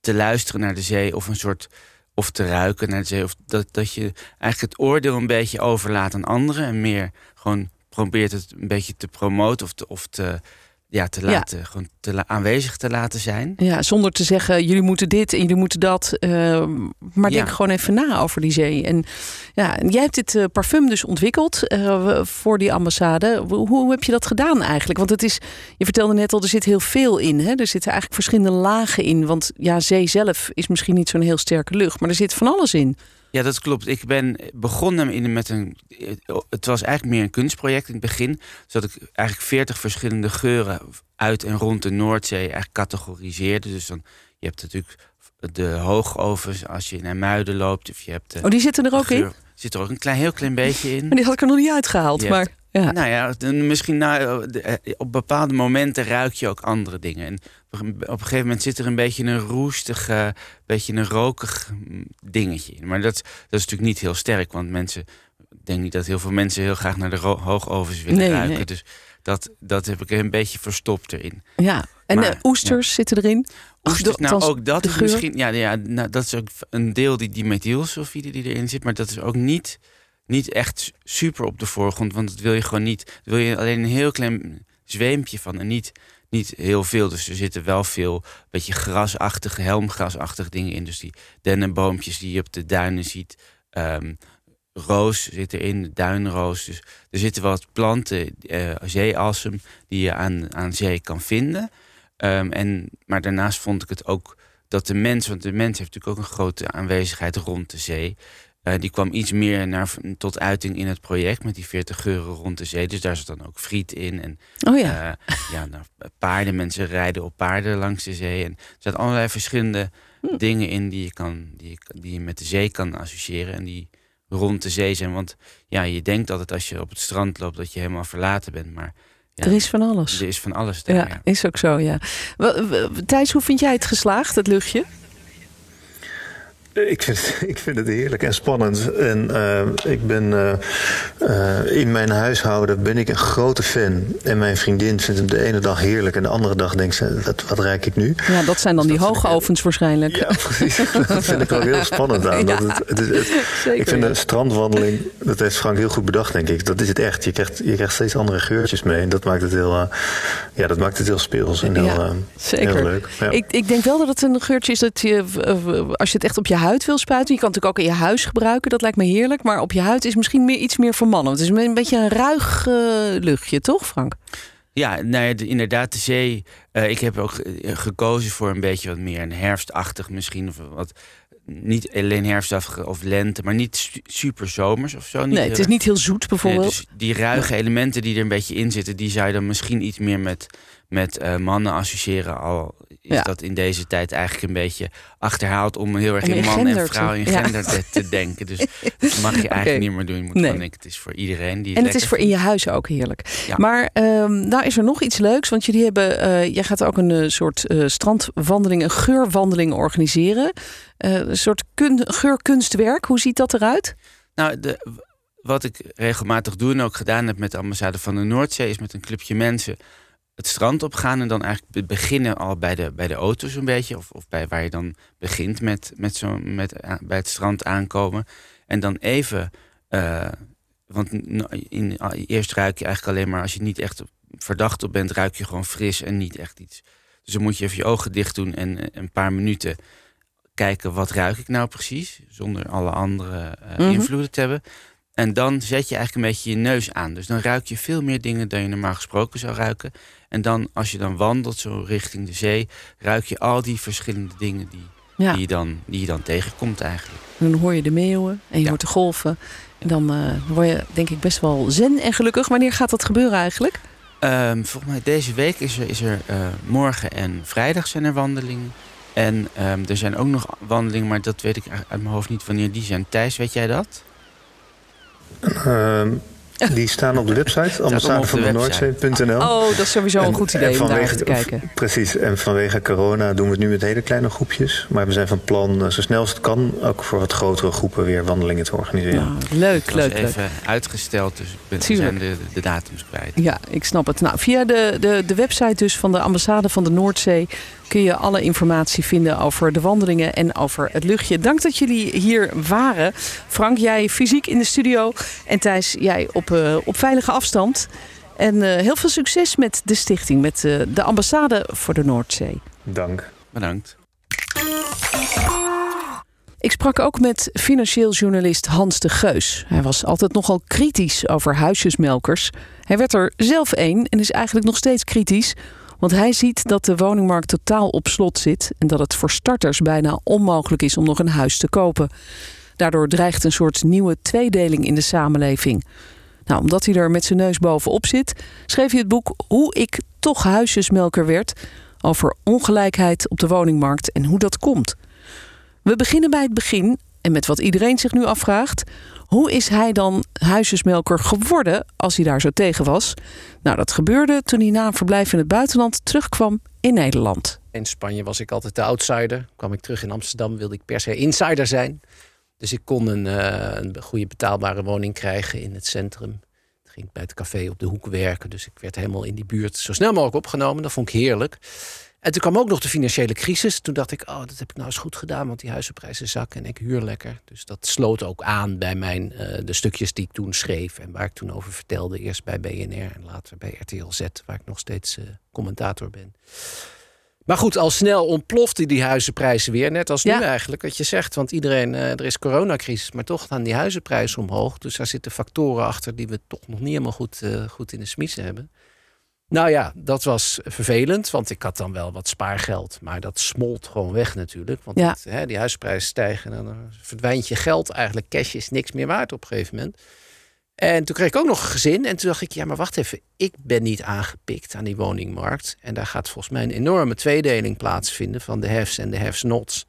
te luisteren naar de zee of een soort of te ruiken naar de zee. Of dat, dat je eigenlijk het oordeel een beetje overlaat aan anderen en meer gewoon probeert het een beetje te promoten of of te, ja, te Ja. laten, gewoon te la- aanwezig te laten zijn. Ja, zonder te zeggen, jullie moeten dit en jullie moeten dat. eh, maar denk Ja. gewoon even na over die zee. En ja, en jij hebt dit eh, parfum dus ontwikkeld eh, voor die ambassade. Hoe, hoe heb je dat gedaan eigenlijk? Want het is, je vertelde net al, er zit heel veel in. Hè? Er zitten eigenlijk verschillende lagen in. Want ja, zee zelf is misschien niet zo'n heel sterke lucht. Maar er zit van alles in. Ja, dat klopt. Ik ben begonnen in, met een. Het was eigenlijk meer een kunstproject in het begin. Zodat ik eigenlijk veertig verschillende geuren uit en rond de Noordzee eigenlijk categoriseerde. Dus dan, je hebt natuurlijk de hoogovens als je naar Muiden loopt. Of je hebt de Oh, die zitten er ook in? Zit er ook een klein, heel klein beetje in. Maar die had ik er nog niet uitgehaald. Je Maar hebt- ja. Nou ja, misschien eh, op bepaalde momenten ruik je ook andere dingen. En op een een gegeven moment zit er een beetje een roestig, eh, beetje een rokig mm, dingetje in. Maar dat, dat is natuurlijk niet heel sterk, want mensen, ik denk niet dat heel veel mensen heel graag naar de hoogovens willen Nee, ruiken. nee. Dus dat, dat heb ik een beetje verstopt erin. Ja, en Maar, eh, oesters zitten erin. Oesters, nou althans, ook dat de is geur. misschien, ja, ja nou, dat is ook een deel die dimethylsulfide die erin zit, maar dat is ook niet, niet echt super op de voorgrond, want dat wil je gewoon niet. Wil je alleen een heel klein zweempje van en niet, niet heel veel. Dus er zitten wel veel beetje grasachtige, helmgrasachtige dingen in. Dus die dennenboompjes die je op de duinen ziet. Ehm, roos zit de duinroos. Dus er zitten wat planten, eh zeealsem, die je aan, aan zee kan vinden. Ehm, en, maar daarnaast vond ik het ook dat de mens, want de mens heeft natuurlijk ook een grote aanwezigheid rond de zee. Eh, die kwam iets meer naar, tot uiting in het project met die 40 geuren rond de zee. Dus daar zit dan ook friet in. En Oh ja. eh, ja, nou, paarden, mensen rijden op paarden langs de zee. En er zaten allerlei verschillende Hm. dingen in die je, kan, die, je, die je met de zee kan associëren. En die rond de zee zijn. Want ja, je denkt altijd als je op het strand loopt dat je helemaal verlaten bent. Maar ja, er is van alles. er is van alles daar. Ja, ja. is ook zo, ja. Thijs, hoe vind jij het geslaagd, het luchtje? Ik vind, ik vind het heerlijk en spannend. En eh, ik ben eh, eh, in mijn huishouden ben ik een grote fan. En mijn vriendin vindt hem de ene dag heerlijk en de andere dag denkt ze: wat, wat ruik ik nu? Ja, dat zijn dan die dat vind ik- hoogovens waarschijnlijk. Ja, precies. Dat vind ik ook heel spannend aan. Ja, het, het, is- het- Zeker. ik vind ja. een strandwandeling, dat heeft Frank heel goed bedacht, denk ik. Dat is het echt. Je krijgt, je krijgt steeds andere geurtjes mee. En dat maakt het heel, ja, dat maakt het heel speels en heel, Ja, zeker. heel leuk. Ja. Ik, ik denk wel dat het een geurtje is dat je, als je het echt op je huid wil spuiten, je kan het natuurlijk ook in je huis gebruiken, dat lijkt me heerlijk. Maar op je huid is misschien meer, iets meer voor mannen. Het is een beetje een ruig eh, luchtje, toch Frank? Ja, nou ja, de- inderdaad, de zee. eh, ik heb ook ge- gekozen voor een beetje wat meer een herfstachtig misschien. Of wat, niet alleen herfstachtig of lente, maar niet su- super zomers of zo. Niet Nee, het is niet heel zoet bijvoorbeeld. Nee, dus die ruige elementen die er een beetje in zitten, die zou je dan misschien iets meer met, met eh, mannen associëren. Al is Ja. dat in deze tijd eigenlijk een beetje achterhaald om heel erg in man en vrouw in gender te, te denken. Dus dat mag je eigenlijk niet meer doen. Je moet Nee. gewoon denken, het is voor iedereen die En het is voor in je huis ook heerlijk. Maar ehm, nou is er nog iets leuks. Want jullie hebben, eh, jij gaat ook een eh, soort eh, strandwandeling, een geurwandeling organiseren. Een soort kun, geurkunstwerk. Hoe ziet dat eruit? Nou, de, wat ik regelmatig doe en ook gedaan heb met de ambassade van de Noordzee, is met een clubje mensen het strand opgaan en dan eigenlijk be- beginnen al bij de, bij de auto's een beetje. Of, of bij waar je dan begint met, met zo, met, a- bij het strand aankomen. En dan even, eh, want n- in, eerst ruik je eigenlijk alleen maar als je niet echt verdacht op bent, ruik je gewoon fris en niet echt iets. Dus dan moet je even je ogen dicht doen en eh, een paar minuten kijken wat ruik ik nou precies, zonder alle andere eh, Mhm. invloeden te hebben. En dan zet je eigenlijk een beetje je neus aan. Dus dan ruik je veel meer dingen dan je normaal gesproken zou ruiken. En dan, als je dan wandelt zo richting de zee, ruik je al die verschillende dingen die, Ja, die, je, dan, die je dan tegenkomt eigenlijk. en dan hoor je de meeuwen en je Ja. hoort de golven. En dan eh, word je denk ik best wel zen en gelukkig. Wanneer gaat dat gebeuren eigenlijk? Ehm, volgens mij deze week is er, is er eh, morgen en vrijdag zijn er wandelingen. En ehm, er zijn ook nog wandelingen, maar dat weet ik uit mijn hoofd niet wanneer die zijn. Thijs, weet jij dat? Ehm, die staan op de website, ambassade van de. Noordzee.nl. Oh, dat is sowieso een En- goed idee om daar te kijken. Precies, en vanwege corona doen we het nu met hele kleine groepjes. Maar we zijn van plan, eh, zo snel als het kan, ook voor wat grotere groepen weer wandelingen te organiseren. Nou, leuk, leuk, leuk. even uitgesteld, dus we zijn de, de datums kwijt. Ja, ik snap het. Nou, via de, de, de website dus van de ambassade van de Noordzee kun je alle informatie vinden over de wandelingen en over het luchtje. Dank dat jullie hier waren. Frank, jij fysiek in de studio en Thijs, jij op, eh, op veilige afstand. En eh, heel veel succes met de stichting, met eh, de ambassade voor de Noordzee. Dank. Bedankt. Ik sprak ook met financieel journalist Hans de Geus. Hij was altijd nogal kritisch over huisjesmelkers. Hij werd er zelf één en is eigenlijk nog steeds kritisch. Want hij ziet dat de woningmarkt totaal op slot zit en dat het voor starters bijna onmogelijk is om nog een huis te kopen. Daardoor dreigt een soort nieuwe tweedeling in de samenleving. Nou, omdat hij er met zijn neus bovenop zit, schreef hij het boek Hoe ik toch huisjesmelker werd over ongelijkheid op de woningmarkt en hoe dat komt. We beginnen bij het begin en met wat iedereen zich nu afvraagt. Hoe is hij dan huisjesmelker geworden als hij daar zo tegen was? Nou, dat gebeurde toen hij na een verblijf in het buitenland terugkwam in Nederland. In Spanje was ik altijd de outsider. Kwam ik terug in Amsterdam, wilde ik per se insider zijn. Dus ik kon een, eh, een goede betaalbare woning krijgen in het centrum. ging bij het café op de hoek werken. Dus ik werd helemaal in die buurt zo snel mogelijk opgenomen. Dat vond ik heerlijk. En toen kwam ook nog de financiële crisis. Toen dacht ik, oh, dat heb ik nou eens goed gedaan, want die huizenprijzen zakken en ik huur lekker. Dus dat sloot ook aan bij mijn, eh, de stukjes die ik toen schreef en waar ik toen over vertelde. Eerst bij BNR en later bij RTL Z, waar ik nog steeds uh, commentator ben. Maar goed, al snel ontplofte die huizenprijzen weer. Net als nu eigenlijk, wat je zegt. Want iedereen, uh, er is coronacrisis, maar toch gaan die huizenprijzen omhoog. Dus daar zitten factoren achter die we toch nog niet helemaal goed, goed in de smiezen hebben. Nou ja, dat was vervelend, want ik had dan wel wat spaargeld. Maar dat smolt gewoon weg natuurlijk. Want ja. hè, die huisprijzen stijgen en dan verdwijnt je geld. Eigenlijk cash is niks meer waard op een gegeven moment. En toen kreeg ik ook nog een gezin. En toen dacht ik, ja, maar wacht even. Ik ben niet aangepikt aan die woningmarkt. En daar gaat volgens mij een enorme tweedeling plaatsvinden van de haves en de haves nots.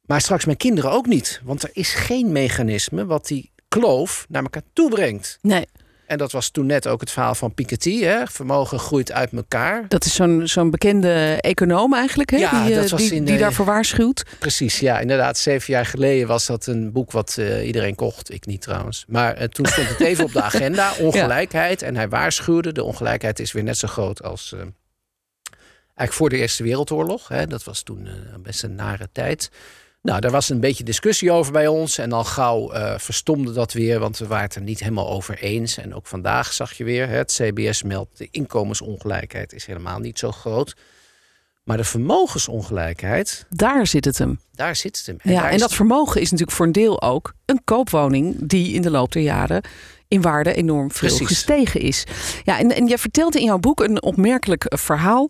Maar straks mijn kinderen ook niet. Want er is geen mechanisme wat die kloof naar elkaar toe brengt. Nee. En dat was toen net ook het verhaal van Piketty. Hè? Vermogen groeit uit elkaar. Dat is zo'n zo'n bekende econoom eigenlijk, hè? Ja, die, dat uh, was die, in, die eh, daarvoor waarschuwt. Precies, ja, inderdaad. Zeven jaar geleden was dat een boek wat uh, iedereen kocht. Ik niet trouwens. Maar uh, toen stond het even op de agenda. Ongelijkheid. En hij waarschuwde. De ongelijkheid is weer net zo groot als... eigenlijk voor de Eerste Wereldoorlog. Hè? Dat was toen best een nare tijd. Nou, daar was een beetje discussie over bij ons. En al gauw uh, verstomde dat weer, want we waren het er niet helemaal over eens. En ook vandaag zag je weer, het CBS meldt... de inkomensongelijkheid is helemaal niet zo groot. Maar de vermogensongelijkheid... Daar zit het hem. Daar zit het hem. En, ja, en dat vermogen is natuurlijk voor een deel ook... een koopwoning die in de loop der jaren in waarde enorm veel Precies. gestegen is. Ja, en, en je vertelt in jouw boek een opmerkelijk verhaal.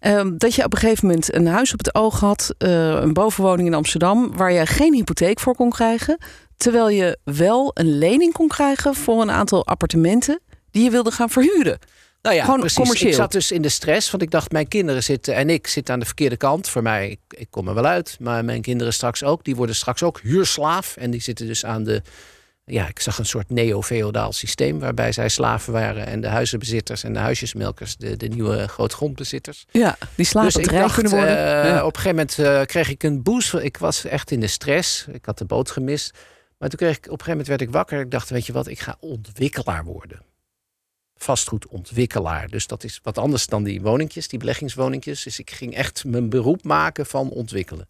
ehm, dat je op een gegeven moment een huis op het oog had, eh, een bovenwoning in Amsterdam, waar je geen hypotheek voor kon krijgen. Terwijl je wel een lening kon krijgen voor een aantal appartementen die je wilde gaan verhuren. Nou ja, Gewoon precies. commercieel. Ik zat dus in de stress, want ik dacht, mijn kinderen zitten en ik zitten aan de verkeerde kant. Voor mij, ik, ik kom er wel uit, maar mijn kinderen straks ook. Die worden straks ook huurslaaf en die zitten dus aan de... Ja, ik zag een soort neo-feodaal systeem waarbij zij slaven waren en de huizenbezitters en de huisjesmelkers, de, de nieuwe grootgrondbezitters. Ja, die slapen Dus rijk kunnen worden. eh, Ja. op een gegeven moment eh, kreeg ik een boost. Ik was echt in de stress. Ik had de boot gemist. Maar toen kreeg ik, op een gegeven moment werd ik wakker. Ik dacht, weet je wat, ik ga ontwikkelaar worden. Vastgoedontwikkelaar. Dus dat is wat anders dan die woningjes, die beleggingswoningjes. Dus ik ging echt mijn beroep maken van ontwikkelen.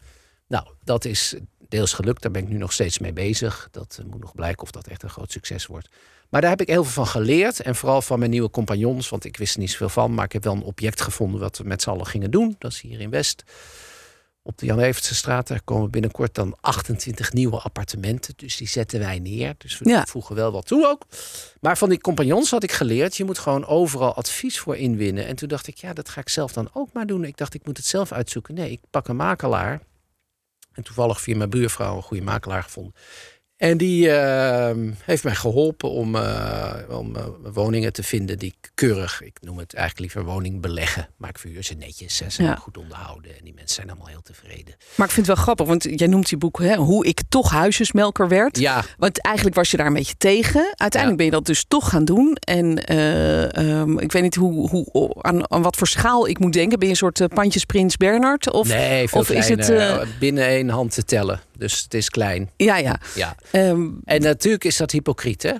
Nou, dat is deels gelukt. Daar ben ik nu nog steeds mee bezig. Dat eh, moet nog blijken of dat echt een groot succes wordt. Maar daar heb ik heel veel van geleerd. En vooral van mijn nieuwe compagnons. Want ik wist er niet zoveel van. Maar ik heb wel een object gevonden wat we met z'n allen gingen doen. Dat is hier in West. Op de Jan Evertse straat. Daar komen binnenkort dan 28 nieuwe appartementen. Dus die zetten wij neer. Dus we Ja. voegen wel wat toe ook. Maar van die compagnons had ik geleerd. Je moet gewoon overal advies voor inwinnen. En toen dacht ik, ja, dat ga ik zelf dan ook maar doen. Ik dacht, ik moet het zelf uitzoeken. Nee, ik pak een makelaar. En toevallig via mijn buurvrouw een goede makelaar gevonden. En die eh, heeft mij geholpen om, eh, om eh, woningen te vinden die ik keurig, ik noem het eigenlijk liever woning beleggen. Maar ik verhuur ze netjes, ze zijn Ja. goed onderhouden en die mensen zijn allemaal heel tevreden. Maar ik vind het wel grappig, want jij noemt je boek hè, hoe ik toch huisjesmelker werd. Ja, Want eigenlijk was je daar een beetje tegen. Uiteindelijk ben je dat dus toch gaan doen. En eh, ehm, ik weet niet hoe, hoe, aan, aan wat voor schaal ik moet denken. Ben je een soort pandjesprins Bernard? Of, nee, veel of is het, binnen één hand te tellen. Dus het is klein. Ja, ja. Ja. Ehm, En natuurlijk is dat hypocriet, hè?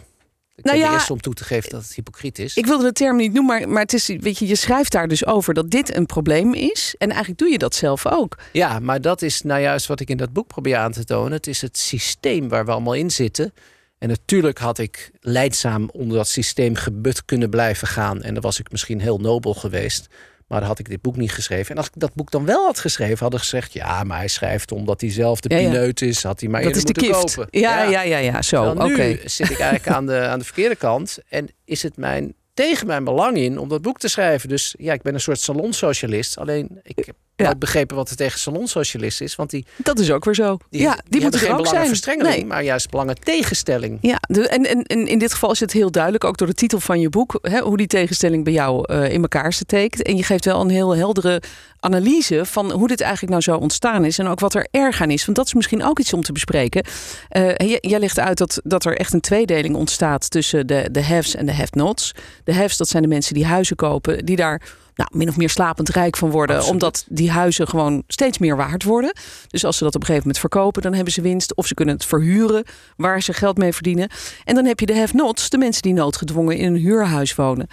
Ik Nou ja, de eerste om toe te geven dat het hypocriet is. ik wilde de term niet noemen, maar, maar het is, weet je, je schrijft daar dus over dat dit een probleem is. En eigenlijk doe je dat zelf ook. Ja, maar dat is nou juist wat ik in dat boek probeer aan te tonen. Het is het systeem waar we allemaal in zitten. En natuurlijk had ik leidzaam onder dat systeem gebut kunnen blijven gaan. En dan was ik misschien heel nobel geweest. Maar dan had ik dit boek niet geschreven. En als ik dat boek dan wel had geschreven, hadden gezegd... ja, maar hij schrijft omdat hij zelf de Ja, ja. pineut is. Had hij maar dat is de moeten gift. kopen. Ja, ja, ja, ja, zo. Oké. Nu zit ik eigenlijk aan de, aan de verkeerde kant. En is het mijn, tegen mijn belang in om dat boek te schrijven. Dus ja, ik ben een soort salonsocialist. Alleen ik heb Ja. begrepen wat er tegen salonsocialist is. Want die, Dat is ook weer zo. die, ja, die, moeten geen belangenverstrengeling, Nee. maar juist belangentegenstelling. Ja, de, en, en, en in dit geval is het heel duidelijk, ook door de titel van je boek, hè, hoe die tegenstelling bij jou eh, in elkaar steekt. En je geeft wel een heel heldere analyse van hoe dit eigenlijk nou zo ontstaan is en ook wat er erg aan is. Want dat is misschien ook iets om te bespreken. Jij, jij legt uit dat, dat er echt een tweedeling ontstaat tussen de, de haves en de have-nots. De haves, dat zijn de mensen die huizen kopen, die daar nou, min of meer slapend rijk van worden. Absoluut. Omdat die huizen gewoon steeds meer waard worden. Dus als ze dat op een gegeven moment verkopen, dan hebben ze winst. Of ze kunnen het verhuren, waar ze geld mee verdienen. En dan heb je de have-nots, de mensen die noodgedwongen in een huurhuis wonen.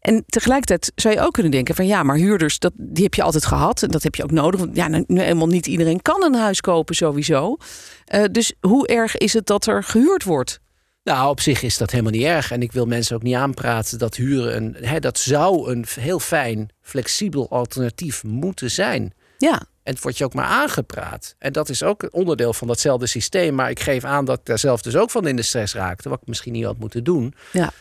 En tegelijkertijd zou je ook kunnen denken van ja, maar huurders, dat, die heb je altijd gehad. En dat heb je ook nodig. Want ja, nou, nu helemaal niet iedereen kan een huis kopen sowieso. Eh, dus hoe erg is het dat er gehuurd wordt? Nou, op zich is dat helemaal niet erg. En ik wil mensen ook niet aanpraten dat huren een. Hè, dat zou een heel fijn, flexibel alternatief moeten zijn. Ja, En het wordt je ook maar aangepraat. En dat is ook een onderdeel van datzelfde systeem. Maar ik geef aan dat ik daar zelf dus ook van in de stress raakte. Wat ik misschien niet had moeten doen. Ja.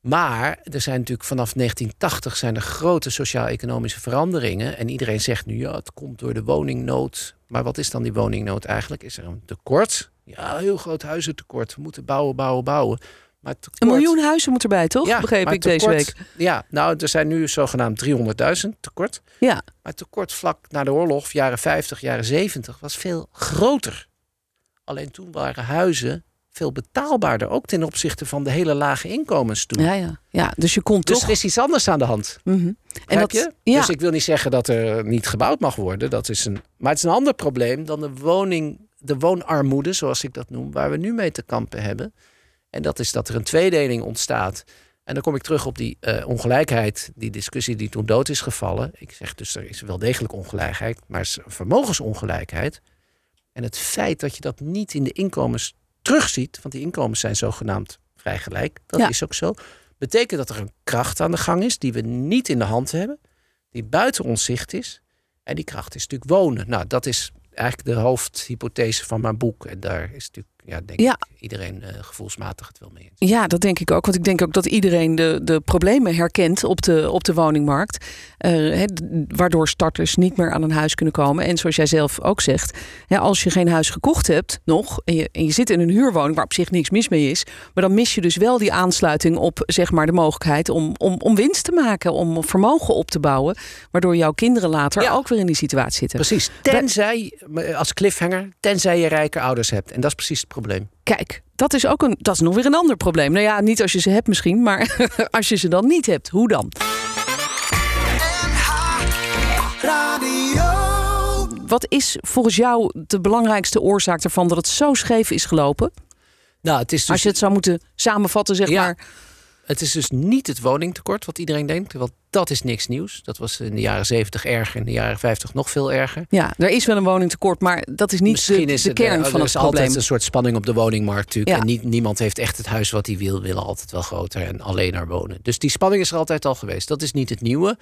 Maar er zijn natuurlijk vanaf 1980 zijn er grote sociaal-economische veranderingen. En iedereen zegt nu, ja, het komt door de woningnood. Maar wat is dan die woningnood eigenlijk? Is er een tekort? Ja, heel groot huizentekort. We moeten bouwen, bouwen, bouwen. Maar tekort, een miljoen huizen moet erbij, toch? Ja, Begreep ik deze week. Ja, nou, er zijn nu zogenaamd 300.000 tekort. Ja, Maar tekort vlak na de oorlog, jaren 50, jaren 70, was veel groter. Alleen toen waren huizen veel betaalbaarder. Ook ten opzichte van de hele lage inkomens toen. ja, ja. ja dus je kon Dus toch. er is iets anders aan de hand. Mhm. En dat, je? ja, Dus ik wil niet zeggen dat er niet gebouwd mag worden. Dat is een, maar het is een ander probleem dan de, woning, de woonarmoede, zoals ik dat noem, waar we nu mee te kampen hebben. En dat is dat er een tweedeling ontstaat. En dan kom ik terug op die eh, ongelijkheid, die discussie die toen dood is gevallen. Ik zeg dus, er is wel degelijk ongelijkheid, maar is vermogensongelijkheid. En het feit dat je dat niet in de inkomens terugziet, want die inkomens zijn zogenaamd vrij gelijk, dat Ja. is ook zo, betekent dat er een kracht aan de gang is die we niet in de hand hebben, die buiten ons zicht is. En die kracht is natuurlijk wonen. Nou, dat is eigenlijk de hoofdhypothese van mijn boek. En daar is natuurlijk, ja, denk Ja. ik, iedereen eh, gevoelsmatig het wel mee eens. ja, dat denk ik ook. Want ik denk ook dat iedereen de, de problemen herkent op de, op de woningmarkt. Eh, hè, d- waardoor starters niet meer aan een huis kunnen komen. En zoals jij zelf ook zegt, hè, als je geen huis gekocht hebt nog. En je, en je zit in een huurwoning waar op zich niks mis mee is. Maar dan mis je dus wel die aansluiting op zeg maar, de mogelijkheid om, om, om winst te maken. Om vermogen op te bouwen. Waardoor jouw kinderen later Ja. ook weer in die situatie zitten. Precies. Tenzij, als cliffhanger, tenzij je rijke ouders hebt. En dat is precies het probleem. Kijk, dat is ook een, dat is nog weer een ander probleem. Nou ja, niet als je ze hebt misschien, maar als je ze dan niet hebt, hoe dan? Wat is volgens jou de belangrijkste oorzaak ervan dat het zo scheef is gelopen? Nou, het is dus, Als je het zou moeten samenvatten, zeg Ja. maar. Het is dus niet het woningtekort wat iedereen denkt. Want dat is niks nieuws. Dat was in de jaren 70 erger, in de jaren 50 nog veel erger. Ja, er is wel een woningtekort, maar dat is niet Misschien de, is de het, kern van er het is altijd een soort spanning op de woningmarkt natuurlijk. Ja. En niet, niemand heeft echt het huis wat hij wil, willen altijd wel groter en alleen naar wonen. Dus die spanning is er altijd al geweest. Dat is niet het nieuwe.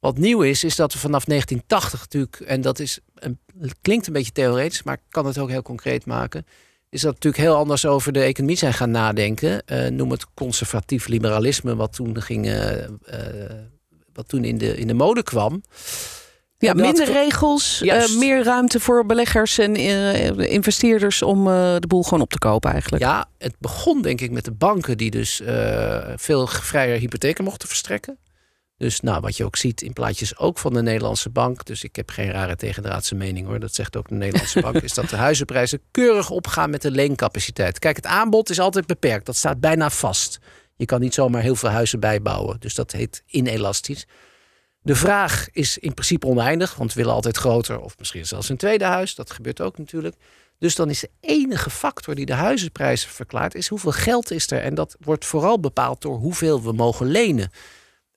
Wat nieuw is, is dat we vanaf 1980 natuurlijk, en dat is een, klinkt een beetje theoretisch, maar ik kan het ook heel concreet maken. Is dat natuurlijk heel anders over de economie zijn gaan nadenken. Eh, noem het conservatief liberalisme, wat toen ging, eh, eh, wat toen in de, in de mode kwam. Ja, dat- minder regels, meer ruimte voor beleggers en investeerders om de boel gewoon op te kopen eigenlijk. Ja, het begon denk ik met de banken die dus veel vrijer hypotheken mochten verstrekken. Dus nou, wat je ook ziet in plaatjes ook van de Nederlandse bank. Dus ik heb geen rare tegendraadse mening hoor. Dat zegt ook de Nederlandse bank. Is dat de huizenprijzen keurig opgaan met de leencapaciteit. Kijk, het aanbod is altijd beperkt. Dat staat bijna vast. Je kan niet zomaar heel veel huizen bijbouwen. Dus dat heet inelastisch. De vraag is in principe oneindig. Want we willen altijd groter. Of misschien zelfs een tweede huis. Dat gebeurt ook natuurlijk. Dus dan is de enige factor die de huizenprijzen verklaart, is hoeveel geld is er. En dat wordt vooral bepaald door hoeveel we mogen lenen.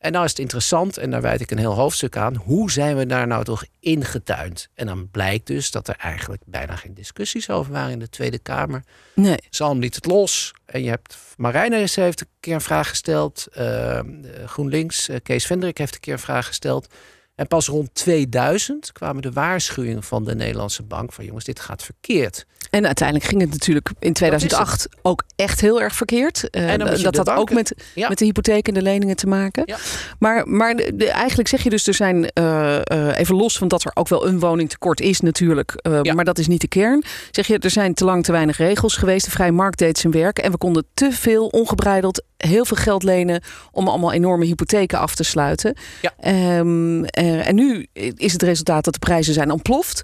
En nou is het interessant, en daar wijd ik een heel hoofdstuk aan, hoe zijn we daar nou toch ingetuind? En dan blijkt dus dat er eigenlijk bijna geen discussies over waren in de Tweede Kamer. Nee. Zalm liet het los. En je hebt, Marijne is- heeft een keer een vraag gesteld. eh, GroenLinks, eh, Kees Vendrik heeft een keer een vraag gesteld. En pas rond 2000 kwamen de waarschuwingen van de Nederlandse bank van jongens, dit gaat verkeerd. En uiteindelijk ging het natuurlijk in 2008 ook echt heel erg verkeerd. Eh, En dat had ook met, Ja. met de hypotheek en de leningen te maken. Ja. Maar, maar de- de- eigenlijk zeg je dus, er zijn, eh, eh, even los van dat er ook wel een woningtekort is natuurlijk. Ja. Maar dat is niet de kern. Zeg je, er zijn te lang te weinig regels geweest. De vrije markt deed zijn werk. En we konden te veel ongebreideld heel veel geld lenen om allemaal enorme hypotheken af te sluiten. Ja. Ehm, eh, en nu is het resultaat dat de prijzen zijn ontploft.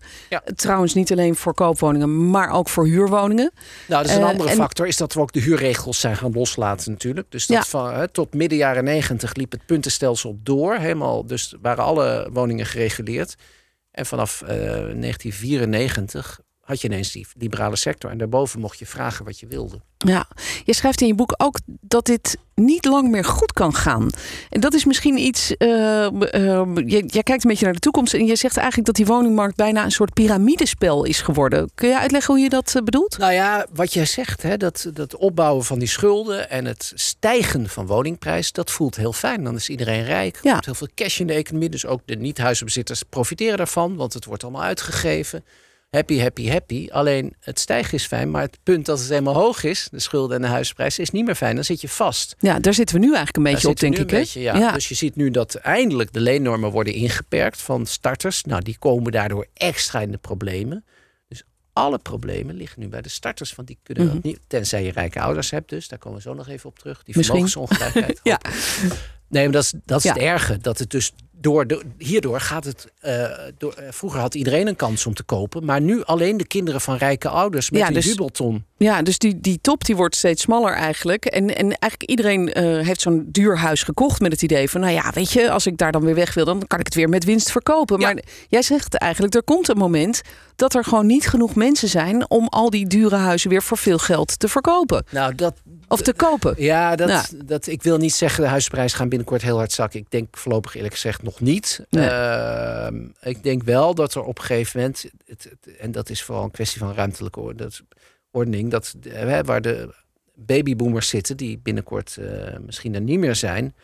Trouwens, niet alleen voor koopwoningen, maar ook voor huurwoningen. Nou, dat is een Eh, andere en- factor. Is dat we ook de huurregels zijn gaan loslaten natuurlijk. Dus dat Ja. van, tot midden jaren negentig liep het puntenstelsel door. Helemaal, dus waren alle woningen gereguleerd. En vanaf eh, 1994 had je ineens die liberale sector. En daarboven mocht je vragen wat je wilde. Ja, je schrijft in je boek ook dat dit niet lang meer goed kan gaan. En dat is misschien iets. eh, eh, je- jij kijkt een beetje naar de toekomst en je zegt eigenlijk dat die woningmarkt bijna een soort piramidespel is geworden. Kun je uitleggen hoe je dat eh, bedoelt? Nou ja, wat jij zegt, hè, dat, dat opbouwen van die schulden en het stijgen van woningprijs, dat voelt heel fijn. Dan is iedereen rijk. Er Ja. komt heel veel cash in de economie. Dus ook de niet-huizenbezitters profiteren daarvan, want het wordt allemaal uitgegeven. Happy, happy, happy. Alleen het stijgen is fijn, maar het punt dat het helemaal hoog is, de schulden en de huisprijs, is niet meer fijn. Dan zit je vast. Ja, daar zitten we nu eigenlijk een beetje Daar op, denk ik. beetje, ja. Dus je ziet nu dat eindelijk de leennormen worden ingeperkt van starters. Nou, die komen daardoor extra in de problemen. Dus alle problemen liggen nu bij de starters. Want die kunnen Mhm. dat niet, tenzij je rijke ouders hebt dus. Daar komen we zo nog even op terug. Die vermogensongelijkheid. Ja. Nee, maar dat is, dat is Ja. het erge. Dat het dus door de, hierdoor gaat het. eh, door, eh, vroeger had iedereen een kans om te kopen. Maar nu alleen de kinderen van rijke ouders met Ja, een dus- jubelton. Ja, dus die, die top die wordt steeds smaller eigenlijk. En, en eigenlijk iedereen eh, heeft zo'n duur huis gekocht met het idee van... nou ja, weet je, als ik daar dan weer weg wil... dan kan ik het weer met winst verkopen. Ja. Maar jij zegt eigenlijk, er komt een moment... dat er gewoon niet genoeg mensen zijn... om al die dure huizen weer voor veel geld te verkopen. Nou, dat, Of te kopen. Ja, dat, Ja. dat, ik wil niet zeggen de huisprijzen gaan binnenkort heel hard zakken. Ik denk voorlopig eerlijk gezegd nog niet. Nee. Ehm, ik denk wel dat er op een gegeven moment, het, het- en dat is vooral een kwestie van ruimtelijke orde, dat, ordening, dat, eh, waar de babyboomers zitten, die binnenkort eh, misschien er niet meer zijn,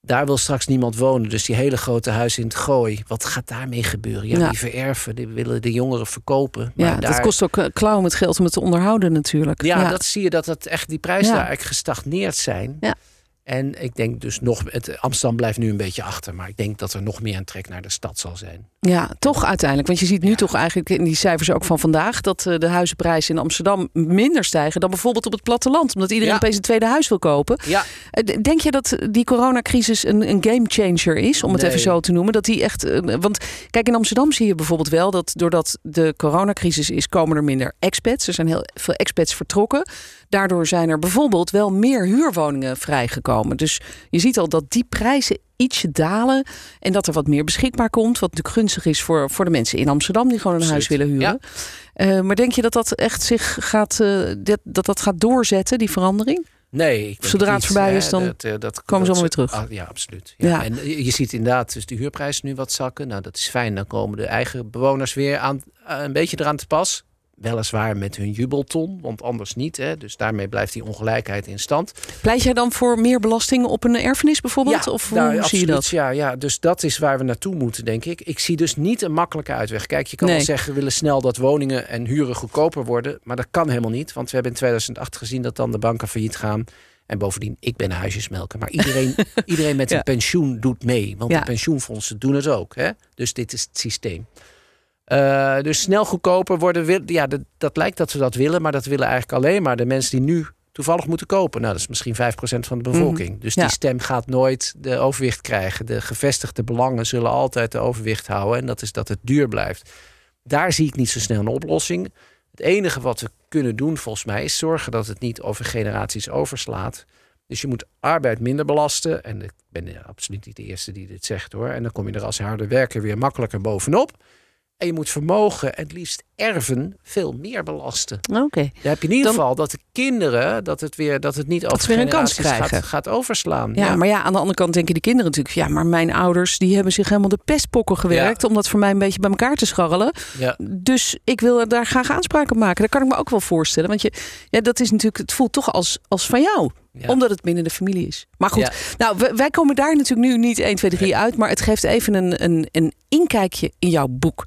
daar wil straks niemand wonen. Dus die hele grote huizen in het gooi, wat gaat daarmee gebeuren? Ja, Ja. die vererven, die willen de jongeren verkopen. Ja, Maar dat daar- kost ook eh, klauwen met geld om het te onderhouden natuurlijk. ja, dat zie je dat het echt die prijzen Ja. daar eigenlijk gestagneerd zijn. Ja. En ik denk dus nog, het, Amsterdam blijft nu een beetje achter, maar ik denk dat er nog meer een trek naar de stad zal zijn. Ja, toch uiteindelijk. Want je ziet nu toch eigenlijk in die cijfers ook van vandaag... dat eh, de huizenprijzen in Amsterdam minder stijgen... dan bijvoorbeeld op het platteland. Omdat iedereen Ja. opeens een tweede huis wil kopen. Ja, Eh, Denk je dat die coronacrisis een, een game changer is, om het Nee. even zo te noemen? Dat die echt. eh, Want kijk, in Amsterdam zie je bijvoorbeeld wel dat doordat de coronacrisis is, komen er minder expats. Er zijn heel veel expats vertrokken. Daardoor zijn er bijvoorbeeld wel meer huurwoningen vrijgekomen. Dus je ziet al dat die prijzen ietsje dalen en dat er wat meer beschikbaar komt. Wat natuurlijk gunstig is voor, voor de mensen in Amsterdam die gewoon een huis willen huren. Eh, maar denk je dat dat echt zich gaat, eh, dat, dat dat gaat doorzetten, die verandering? nee. Ik Zodra het niet, voorbij is, dan dat, eh, dat, komen ze allemaal weer terug. Ah, ja, absoluut. Ja. Ja. En je, ziet inderdaad dus de huurprijzen nu wat zakken. Nou, dat is fijn. Dan komen de eigen bewoners weer aan, een beetje eraan te pas. Weliswaar met hun jubelton, want anders niet. Hè. Dus daarmee blijft die ongelijkheid in stand. Pleit jij dan voor meer belasting op een erfenis bijvoorbeeld? of hoe nou, zie je dat? Ja, ja, dus dat is waar we naartoe moeten, denk ik. Ik zie dus niet een makkelijke uitweg. Kijk, je kan Nee. wel zeggen, we willen snel dat woningen en huren goedkoper worden. Maar dat kan helemaal niet. Want we hebben in 2008 gezien dat dan de banken failliet gaan. En bovendien, ik ben huisjesmelker. Maar iedereen, iedereen met Ja. een pensioen doet mee. Want Ja. de pensioenfondsen doen het ook. Hè? Dus dit is het systeem. Eh, dus snel goedkoper worden. wil- Ja, dat, dat lijkt dat we dat willen. Maar dat willen eigenlijk alleen maar de mensen die nu toevallig moeten kopen. Nou, dat is misschien 5% van de bevolking. Dus Ja. die stem gaat nooit de overwicht krijgen. De gevestigde belangen zullen altijd de overwicht houden. En dat is dat het duur blijft. Daar zie ik niet zo snel een oplossing. Het enige wat we kunnen doen, volgens mij, is zorgen dat het niet over generaties overslaat. Dus je moet arbeid minder belasten. En ik ben absoluut niet de eerste die dit zegt hoor. En dan kom je er als harde werker weer makkelijker bovenop. En je moet vermogen, en het liefst erven, veel meer belasten. Oké. Dan heb je in ieder geval dat de kinderen, dat het, weer, dat het niet over weer een kans krijgen. Gaat, gaat overslaan. Ja, maar ja, aan de andere kant denken die kinderen natuurlijk... ja, maar mijn ouders die hebben zich helemaal de pestpokken gewerkt... om dat voor mij een beetje bij elkaar te scharrelen. ja. Dus ik wil daar graag aanspraak op maken. Dat kan ik me ook wel voorstellen. Want je, ja, dat is natuurlijk, het voelt toch als, als van jou. Ja. Omdat het binnen de familie is. Maar goed, Ja. nou, wij, wij komen daar natuurlijk nu niet 1, 2, 3 uit. Maar het geeft even een, een, een inkijkje in jouw boek.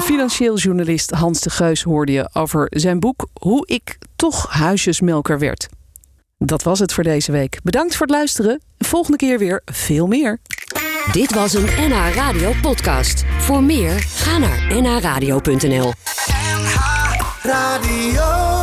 Financieel journalist Hans de Geus hoorde je over zijn boek Hoe ik toch huisjesmelker werd. Dat was het voor deze week. Bedankt voor het luisteren. Volgende keer weer veel meer. Dit was een NH Radio podcast. Voor meer, ga naar nhradio.nl. Radio.